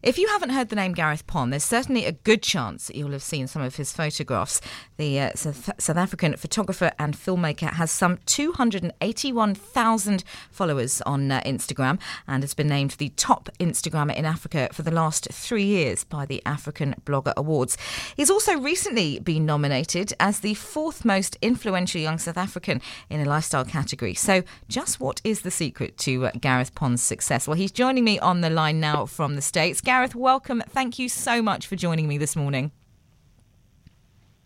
If you haven't heard the name Gareth Pon, there's certainly a good chance that you'll have seen some of his photographs. The uh, South African photographer and filmmaker has some 281,000 followers on uh, Instagram and has been named the top Instagrammer in Africa for the last three years by the African Blogger Awards. He's also recently been nominated as the fourth most influential young South African in a lifestyle category. So, just what is the secret to uh, Gareth Pon's success? Well, he's joining me on the line now from the States. Gareth, welcome. Thank you so much for joining me this morning.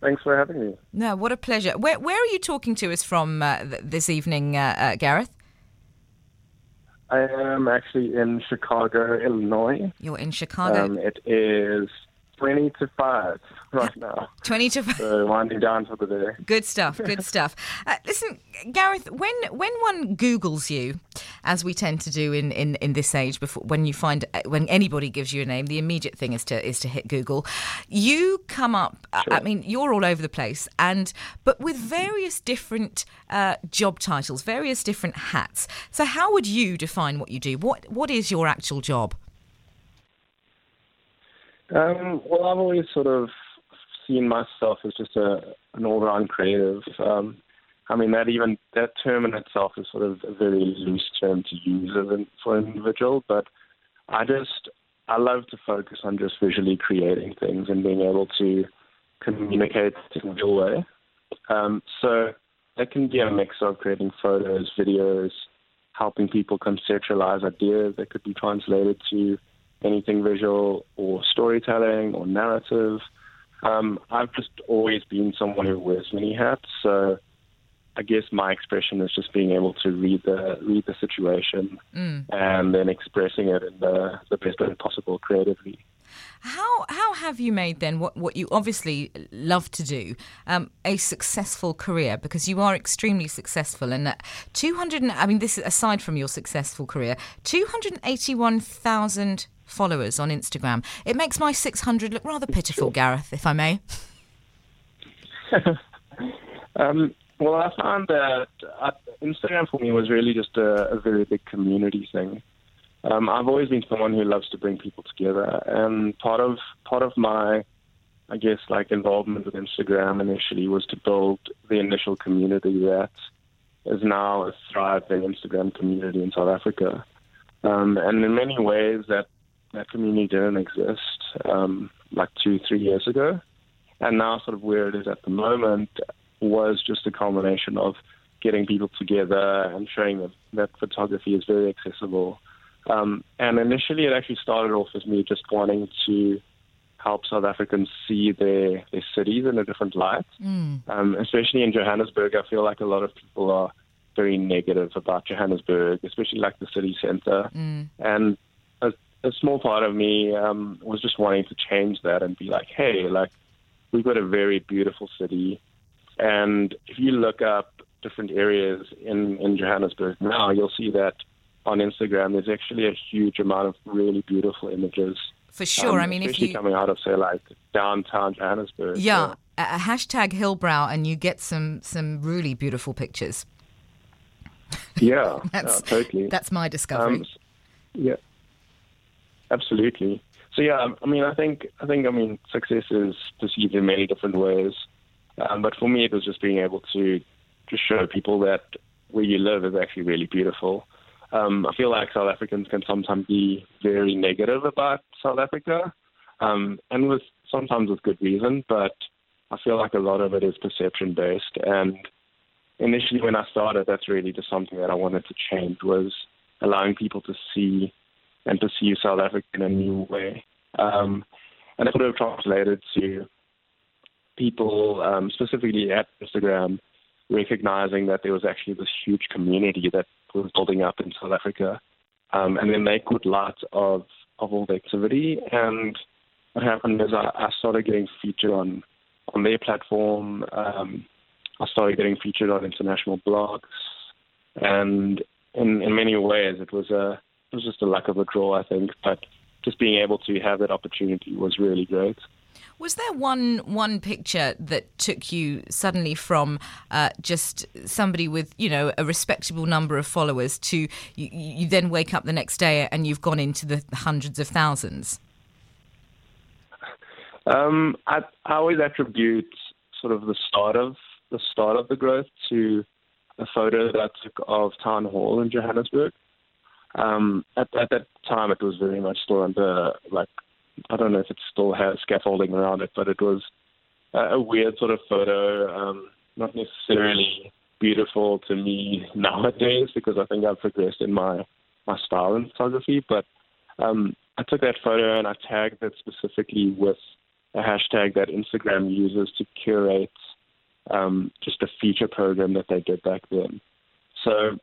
Thanks for having me. No, what a pleasure. Where, where are you talking to us from uh, th- this evening, uh, uh, Gareth? I am actually in Chicago, Illinois. You're in Chicago. Um, it is 20 to 5 right now. 20 to 5. So winding down for the day. Good stuff, good stuff. Uh, listen, Gareth, when when one Googles you, as we tend to do in, in, in this age, before when you find uh, when anybody gives you a name, the immediate thing is to is to hit Google. You come up. Uh, Sure. I mean, you're all over the place, and but with various different uh, job titles, various different hats. So, how would you define what you do? What what is your actual job? Um, well, I've always sort of seen myself as just a an all-round creative. Um, I mean, that even that term in itself is sort of a very loose term to use an, for an individual, but I just I love to focus on just visually creating things and being able to communicate in a real way. Um, so that can be a mix of creating photos, videos, helping people conceptualize ideas that could be translated to anything visual or storytelling or narrative. Um, I've just always been someone who wears many hats, so I guess my expression is just being able to read the read the situation and then expressing it in the, the best way possible creatively. How how have you made then what, what you obviously love to do um, a successful career? Because you are extremely successful and uh, 200 I mean this is aside from your successful career 281,000 followers on Instagram. It makes my 600 look rather pitiful Gareth if I may. Um, well, I found that uh, Instagram for me was really just a, a very big community thing. Um, I've always been someone who loves to bring people together, and part of part of my, I guess, like involvement with Instagram initially was to build the initial community that is now a thriving Instagram community in South Africa. Um, and in many ways, that that community didn't exist um, like two, three years ago, and now sort of where it is at the moment was just a combination of getting people together and showing them that photography is very accessible. Um, and initially, it actually started off as me just wanting to help South Africans see their, their cities in a different light. Um, especially in Johannesburg, I feel like a lot of people are very negative about Johannesburg, especially like the city center. And a, a small part of me um, was just wanting to change that and be like, hey, like we've got a very beautiful city. And if you look up different areas in, in Johannesburg now, you'll see that on Instagram there's actually a huge amount of really beautiful images. for sure um, I mean if you coming out of say like downtown Johannesburg. yeah So, a, a hashtag Hillbrow and you get some some really beautiful pictures yeah, That's- yeah, totally. that's my discovery Um, yeah, absolutely. So yeah, I mean, I think I think I mean success is perceived in many different ways, um, but for me, it was just being able to to show people that where you live is actually really beautiful. Um, I feel like South Africans can sometimes be very negative about South Africa, um, and with sometimes with good reason. But I feel like a lot of it is perception based. And initially, when I started, that's really just something that I wanted to change was allowing people to see and perceive South Africa in a new way. Um, and it would have translated to people, um, specifically at Instagram, recognizing that there was actually this huge community that was building up in South Africa, um, and they make good light of of all the activity. And what happened is I, I started getting featured on on their platform. Um, I started getting featured on international blogs, and in in many ways it was a it was just a lack of a draw, I think. But just being able to have that opportunity was really great. Was there one one picture that took you suddenly from uh, just somebody with you know a respectable number of followers to you, you then wake up the next day and you've gone into the hundreds of thousands? Um, I, I always attribute sort of the start of the start of the growth to a photo that I took of Town Hall in Johannesburg. Um, at, at that time, it was very much still under like I don't know if it still has scaffolding around it, but it was a, weird sort of photo, um, not necessarily beautiful to me nowadays because I think I've progressed in my my style in photography. But um, I took that photo and I tagged it specifically with a hashtag that Instagram uses to curate um, just a feature program that they did back then. So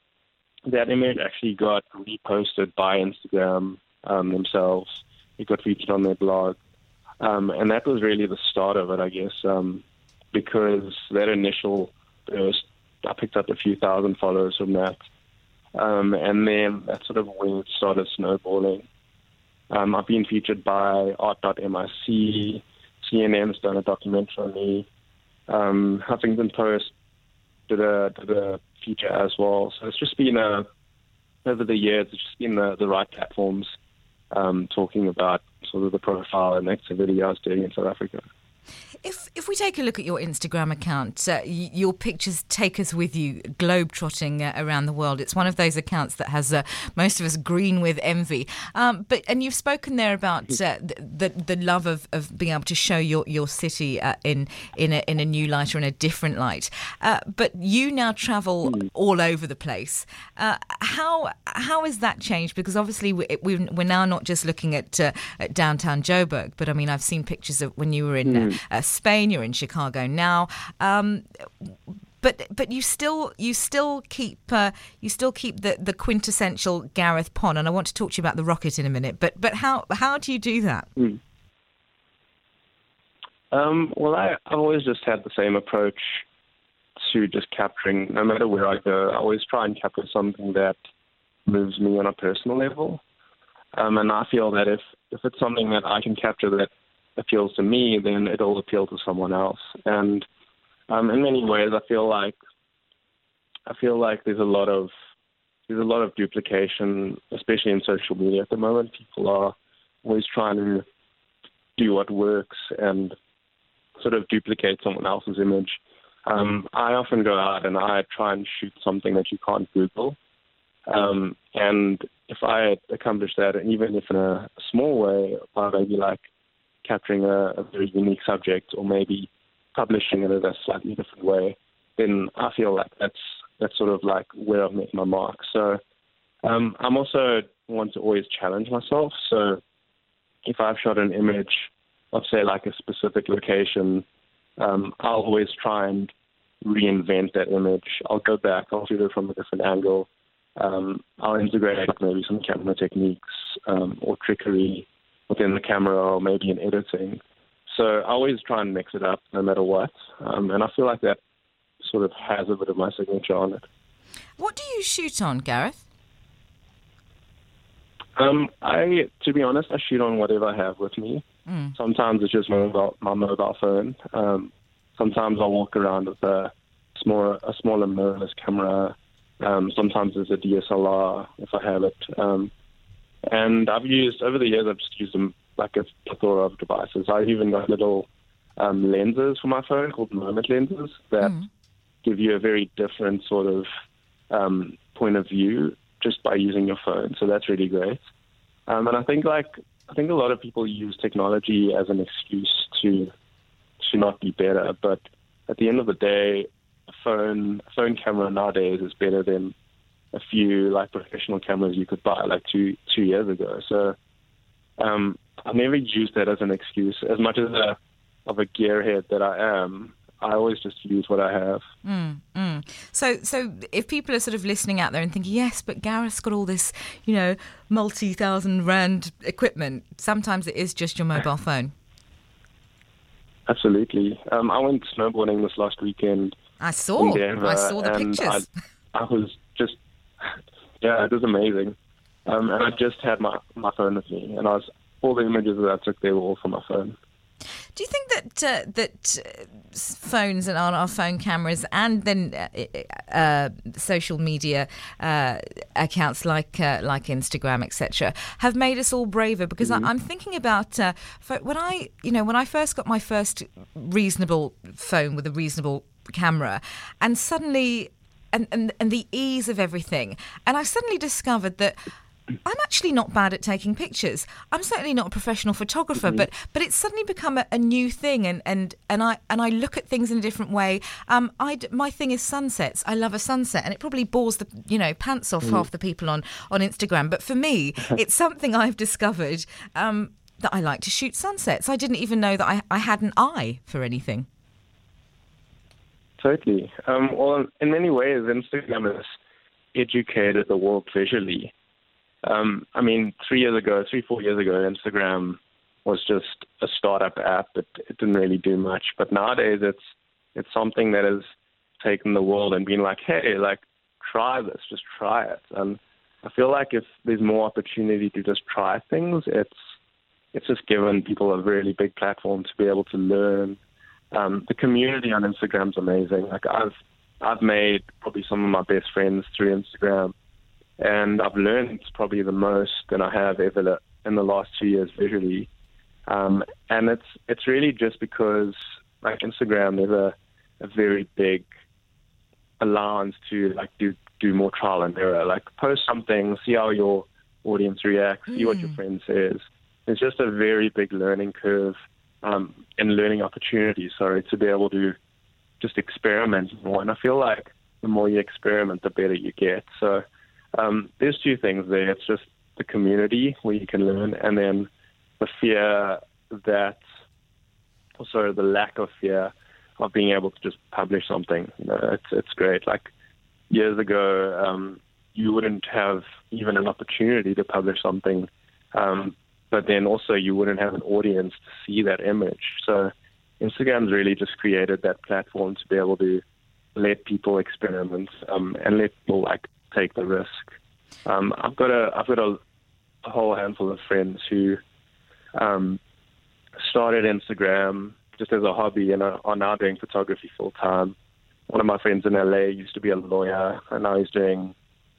that image actually got reposted by Instagram um, themselves. It got featured on their blog. Um, and that was really the start of it, I guess, um, because that initial burst, I picked up a few thousand followers from that. Um, and then that sort of it started snowballing. Um, I've been featured by Art.mic, CNN's done a documentary on me, um, Huffington Post did a, did a feature as well. So it's just been a, over the years, it's just been the, the right platforms um, talking about sort of the profile and activity I was doing in South Africa. If if we take a look at your Instagram account, uh, your pictures take us with you globetrotting uh, around the world. It's one of those accounts that has uh, most of us green with envy. Um, but and you've spoken there about uh, the the love of, of being able to show your your city uh, in in a, in a new light or in a different light. Uh, but you now travel mm. all over the place. how how has that changed? Because obviously we, we are now not just looking at, at, downtown Joburg, but I mean I've seen pictures of when you were in. Mm You're in Chicago now. Um, but but you still you still keep uh, you still keep the, the quintessential Gareth Pon, and I want to talk to you about the rocket in a minute. But but how how do you do that? Mm. Um, well, I, I've always just had the same approach to just capturing, no matter where I go. I always try and capture something that moves me on a personal level. Um, and I feel that if if it's something that I can capture that appeals to me, then it'll appeal to someone else. And um, in many ways, I feel like I feel like there's a lot of there's a lot of duplication, especially in social media at the moment. People are always trying to do what works and sort of duplicate someone else's image. Um, I often go out and I try and shoot something that you can't Google. Um, and if I accomplish that, and even if in a small way, by maybe like capturing a, a very unique subject or maybe publishing it in a slightly different way, then I feel like that's that's sort of like where I've made my mark. So um, I'm also one to always challenge myself. So if I've shot an image of say like a specific location, um, I'll always try and reinvent that image. I'll go back, I'll shoot it from a different angle. Um, I'll integrate maybe some camera techniques um, or trickery within the camera or maybe in editing. So I always try and mix it up no matter what. Um, and I feel like that sort of has a bit of my signature on it. What do you shoot on, Gareth? Um, I, to be honest, I shoot on whatever I have with me. Mm. Sometimes it's just my mobile, my mobile phone. Um, sometimes I'll walk around with a smaller, a smaller mirrorless camera. Um, sometimes it's a DSLR if I have it. Um, and I've used, over the years, I've just used them like a plethora of devices. I've even got little um, lenses for my phone called moment lenses that mm. give you a very different sort of um, point of view just by using your phone. So that's really great. Um, and I think like I think a lot of people use technology as an excuse to to not be better. But at the end of the day, a phone a phone camera nowadays is better than a few like professional cameras you could buy like two two years ago. So um, I never used that as an excuse. As much as a of a gearhead that I am, I always just use what I have. Mm, mm. So, so if people are sort of listening out there and thinking, yes, but Gareth's got all this, you know, multi-thousand rand equipment. Sometimes it is just your mobile phone. Absolutely. Um, I went snowboarding this last weekend. I saw. I saw the pictures. I, I was yeah, it was amazing. Um, and I just had my, my phone with me, and I was all the images that I took there were all from my phone. Do you think that uh, that uh, phones and on our phone cameras and then uh, uh social media uh, accounts like uh, like Instagram, etc., have made us all braver? Because mm-hmm. I, am thinking about when I, you know, when I first got my first reasonable phone with a reasonable camera, and suddenly and, and, and the ease of everything. And I suddenly discovered that I'm actually not bad at taking pictures. I'm certainly not a professional photographer, mm-hmm. but but it's suddenly become a, a, new thing, and, and and I and I look at things in a different way. Um, I my thing is sunsets. I love a sunset, and it probably bores the you know pants off mm. half the people on on Instagram. But for me, it's something I've discovered um, that I like to shoot sunsets. I didn't even know that I, I had an eye for anything. Totally. Um, well, in many ways, Instagram has educated the world visually um, I mean, three years ago, three, four years ago, Instagram was just a startup app. It, it didn't really do much. But nowadays, it's it's something that has taken the world and been like, hey, like, try this, just try it. And I feel like if there's more opportunity to just try things, it's it's just given people a really big platform to be able to learn. Um, the community on Instagram is amazing. Like I've I've made probably some of my best friends through Instagram and I've learned probably the most than I have ever in the last two years visually. Um, and it's it's really just because like Instagram, there's a, a very big allowance to like do do more trial and error. Like post something, see how your audience reacts, mm. see what your hmm. friend says. It's just a very big learning curve um, and learning opportunities. Sorry, to be able to just experiment more. And I feel like the more you experiment, the better you get. So um, there's two things there. It's just the community where you can learn, and then the fear that, or also the lack of fear of being able to just publish something. You know, it's it's great. Like years ago, um, you wouldn't have even an opportunity to publish something, um, but then also you wouldn't have an audience to see that image. So Instagram's really just created that platform to be able to let people experiment um, and let people like take the risk. Um, I've got a I've got a, whole handful of friends who um, started Instagram just as a hobby and are, are now doing photography full time. One of my friends in LA used to be a lawyer, and now he's doing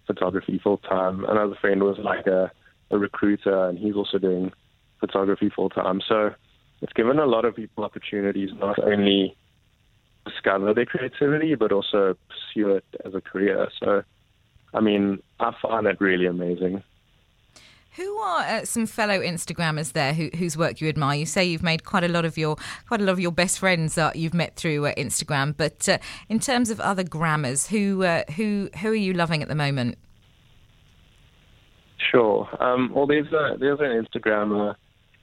photography full time. Another friend was like a, a recruiter, and he's also doing photography full time. So it's given a lot of people opportunities not only to discover their creativity, but also pursue it as a career. So I mean, I find it really amazing. Who are uh, some fellow Instagrammers there who, whose work you admire? You say you've made quite a lot of your quite a lot of your best friends uh, you've met through uh, Instagram, but uh, in terms of other grammars, who uh, who who are you loving at the moment? Sure. Um, well, there's a, there's an Instagrammer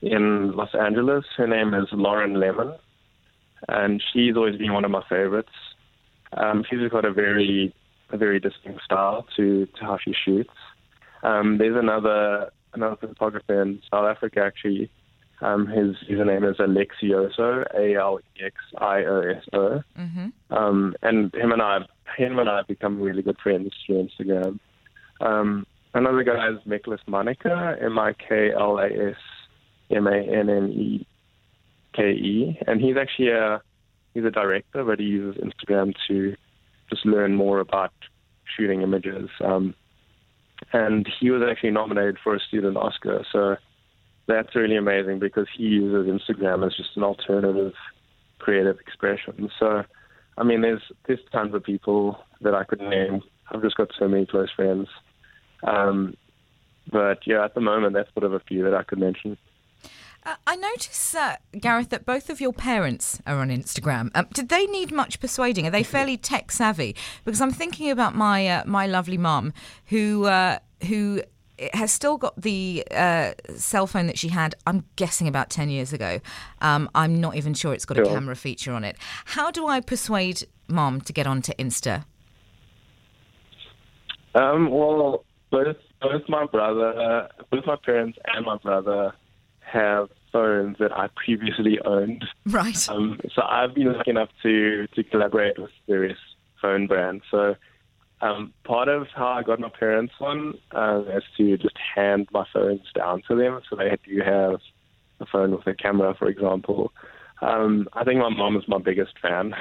in Los Angeles. Her name is Lauren Lemon, and she's always been one of my favorites. Um, she's got a very a very distinct style to, to how she shoots. Um, there's another another photographer in South Africa actually. Um, his username is Alexioso, A L E X I O S O. Mm-hmm. Um, and him and I, him and I have become really good friends through Instagram. Um, another guy is Miklas Manneke, M I K L A S M A N N E K E, and he's actually a he's a director, but he uses Instagram to just learn more about shooting images. Um, and he was actually nominated for a student Oscar. So that's really amazing because he uses Instagram as just an alternative creative expression. So, I mean, there's there's tons of people that I could name. I've just got so many close friends. Um, but yeah, at the moment, that's sort of a few that I could mention. Uh, I notice, uh, Gareth, that both of your parents are on Instagram. Um, did they need much persuading? Are they fairly tech savvy? Because I'm thinking about my uh, my lovely mum, who uh, who has still got the uh, cell phone that she had. I'm guessing about ten years ago. Um, I'm not even sure it's got a camera feature on it. How do I persuade mom to get onto Insta? Um, well, both both my brother, both my parents, and my brother have phones that I previously owned. Right. Um, so I've been lucky enough to to collaborate with various phone brands. So um, part of how I got my parents one uh, is to just hand my phones down to them, so they do have a phone with a camera, for example. Um, I think my mom is my biggest fan.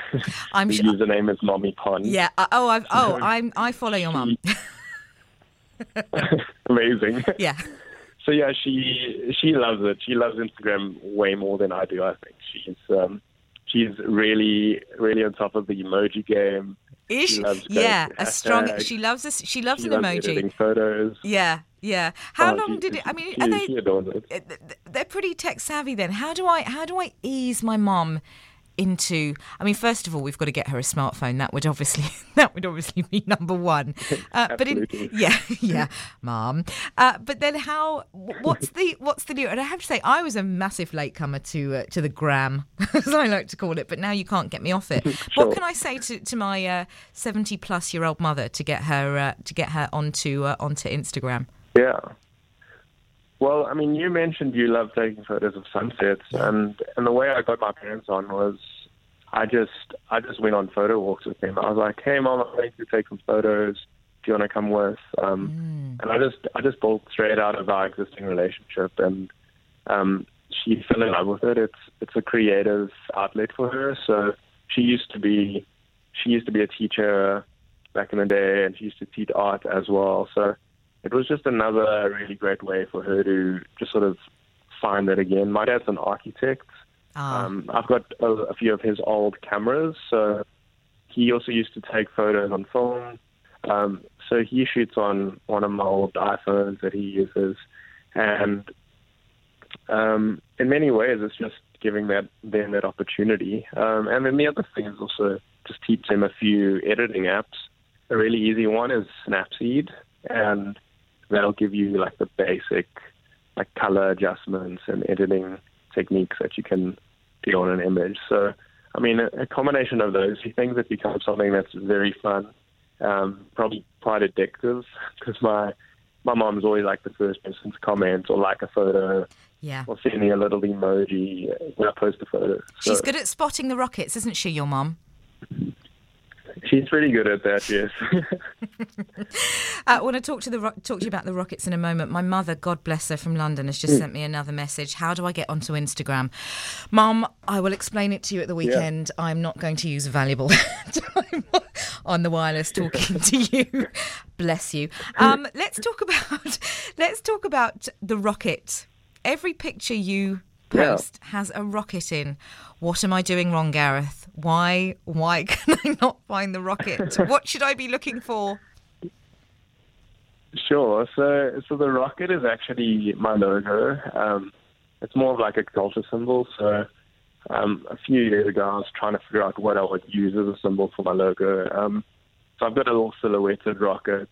I'm the sure- username is Mommy Pon. Yeah. Uh, oh, I've, oh, I'm. I follow your mum. Amazing. yeah. So yeah, she she loves it. She loves Instagram way more than I do. I think she's um, she's really really on top of the emoji game. Is She loves yeah, a strong. She loves us. She loves She an loves emoji. photos. Yeah, yeah. How Oh, long she- did it? I mean, she, are they? she adores it. th- th- They're pretty tech savvy. Then how do I? How do I ease my mum into? I mean, first of all, we've got to get her a smartphone. That would obviously that would obviously be number one. Uh, but in, yeah, yeah, mom Uh, but then how? What's the what's the new? And I have to say, I was a massive latecomer to uh, to the gram, as I like to call it. But now you can't get me off it. What can I say to, to my uh, seventy plus year old mother to get her uh, to get her onto uh, onto Instagram? Yeah. Well, I mean, you mentioned you love taking photos of sunsets, and and the way I got my parents on was, I just I just went on photo walks with them. I was like, "Hey, mom, I'm going to take some photos. Do you want to come with?" Um, And I just I just built straight out of our existing relationship, and um, she fell in love with it. It's it's a creative outlet for her. So she used to be she used to be a teacher back in the day, and she used to teach art as well. So it was just another really great way for her to just sort of find that again. My dad's an architect. Ah. Um, I've got a, a few of his old cameras, so he also used to take photos on film. Um, so he shoots on one of my old iPhones that he uses, and um, in many ways, it's just giving that them that opportunity. Um, and then the other thing is also just teach them a few editing apps. A really easy one is Snapseed, and that'll give you like the basic like color adjustments and editing techniques that you can do on an image. So, I mean, a, a combination of those two things that become something that's very fun, um, probably quite addictive because my my mom's always like the first person to comment or like a photo Yeah. or send me a little emoji when I post a photo. So She's good at spotting the rockets, isn't she, your mum? She's pretty good at that, yes. I want to talk to the talk to you about the rockets in a moment. My mother, God bless her, from London, has just sent me another message. How do I get onto Instagram, Mum? I will explain it to you at the weekend. I'm not going to use valuable time on the wireless talking to you. Bless you. Um, let's talk about let's talk about the rocket. Every picture you Yeah. post has a rocket in. What am I doing wrong, Gareth? Why why can I not find the rocket? what should I be looking for? Sure. So, so the rocket is actually my logo. Um, it's more of like a culture symbol. So, um, a few years ago, I was trying to figure out what I would use as a symbol for my logo. Um, so, I've got a little silhouetted rocket,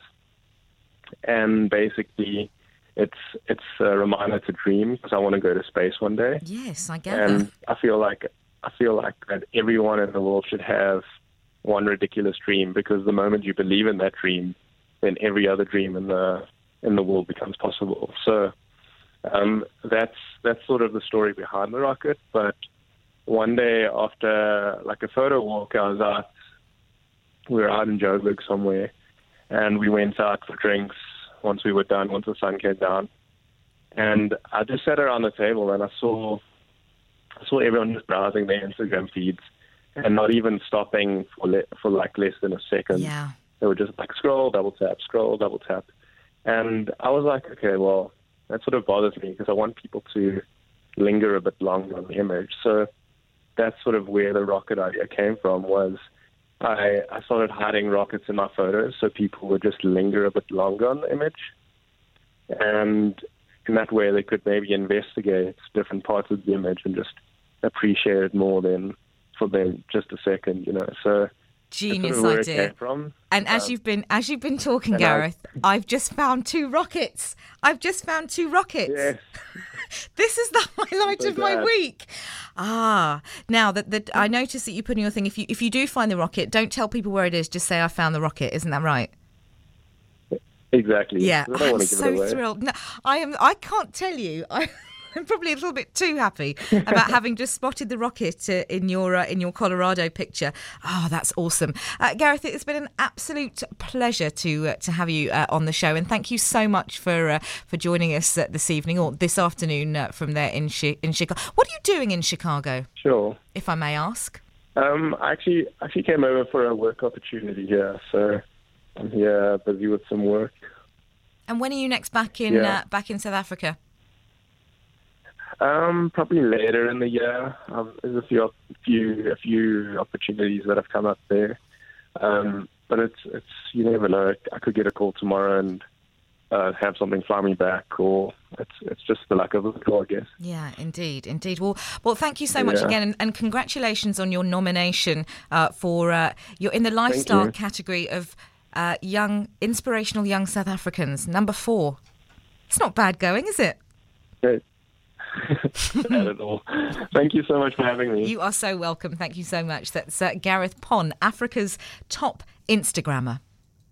and basically, it's it's a reminder to dream because I want to go to space one day. Yes, I gather. And I feel like I feel like that everyone in the world should have one ridiculous dream because the moment you believe in that dream, then every other dream in the in the world becomes possible. So um, that's that's sort of the story behind the rocket. But one day after like a photo walk, I was out. We were out in Joburg somewhere, and we went out for drinks. Once we were done, once the sun came down, and I just sat around the table and I saw I saw everyone just browsing their Instagram feeds and not even stopping for le- for like less than a second. yeah. They were just like scroll, double tap, scroll, double tap, and I was like, okay, well, that sort of bothers me because I want people to linger a bit longer on the image. So that's sort of where the rocket idea came from. Was I I started hiding rockets in my photos so people would just linger a bit longer on the image, and in that way they could maybe investigate different parts of the image and just appreciate it more than for them just a second, you know. So Genius sort where it idea. from. And as Um, you've been as you've been talking, and I- Gareth, I've just found two rockets. I've just found two rockets. Yes. This is the highlight so of my week. Ah, now that that I noticed that you put in your thing. If you if you do find the rocket, don't tell people where it is. Just say I found the rocket. Isn't that right? Exactly. Yeah, I'm want to give so thrilled. No, I am. I can't tell you. I probably a little bit too happy about having just spotted the rocket uh, in your uh, in your Colorado picture. Oh, that's awesome, uh, Gareth. It's been an absolute pleasure to uh, to have you uh, on the show, and thank you so much for uh, for joining us this evening or this afternoon from there in Chi- in Chicago. What are you doing in Chicago? Sure, if I may ask. Um, I actually actually came over for a work opportunity here, so I'm here busy with some work. And when are you next back in yeah. uh, back in South Africa? Um, probably later in the year. Um, there's a few, a few, a few opportunities that have come up there. Um, but it's, it's, you never know. I could get a call tomorrow and uh, have something fly me back, or it's it's just the luck of the draw, I guess. Yeah, indeed, indeed. Well, well, thank you so much yeah. again, and, and, congratulations on your nomination uh, for uh, you're in the lifestyle category of uh, young, inspirational young South Africans, number four. It's not bad going, is it? Great. At all. Thank you so much for having me. You are so welcome. Thank you so much. That's uh, Gareth Pon, Africa's top Instagrammer.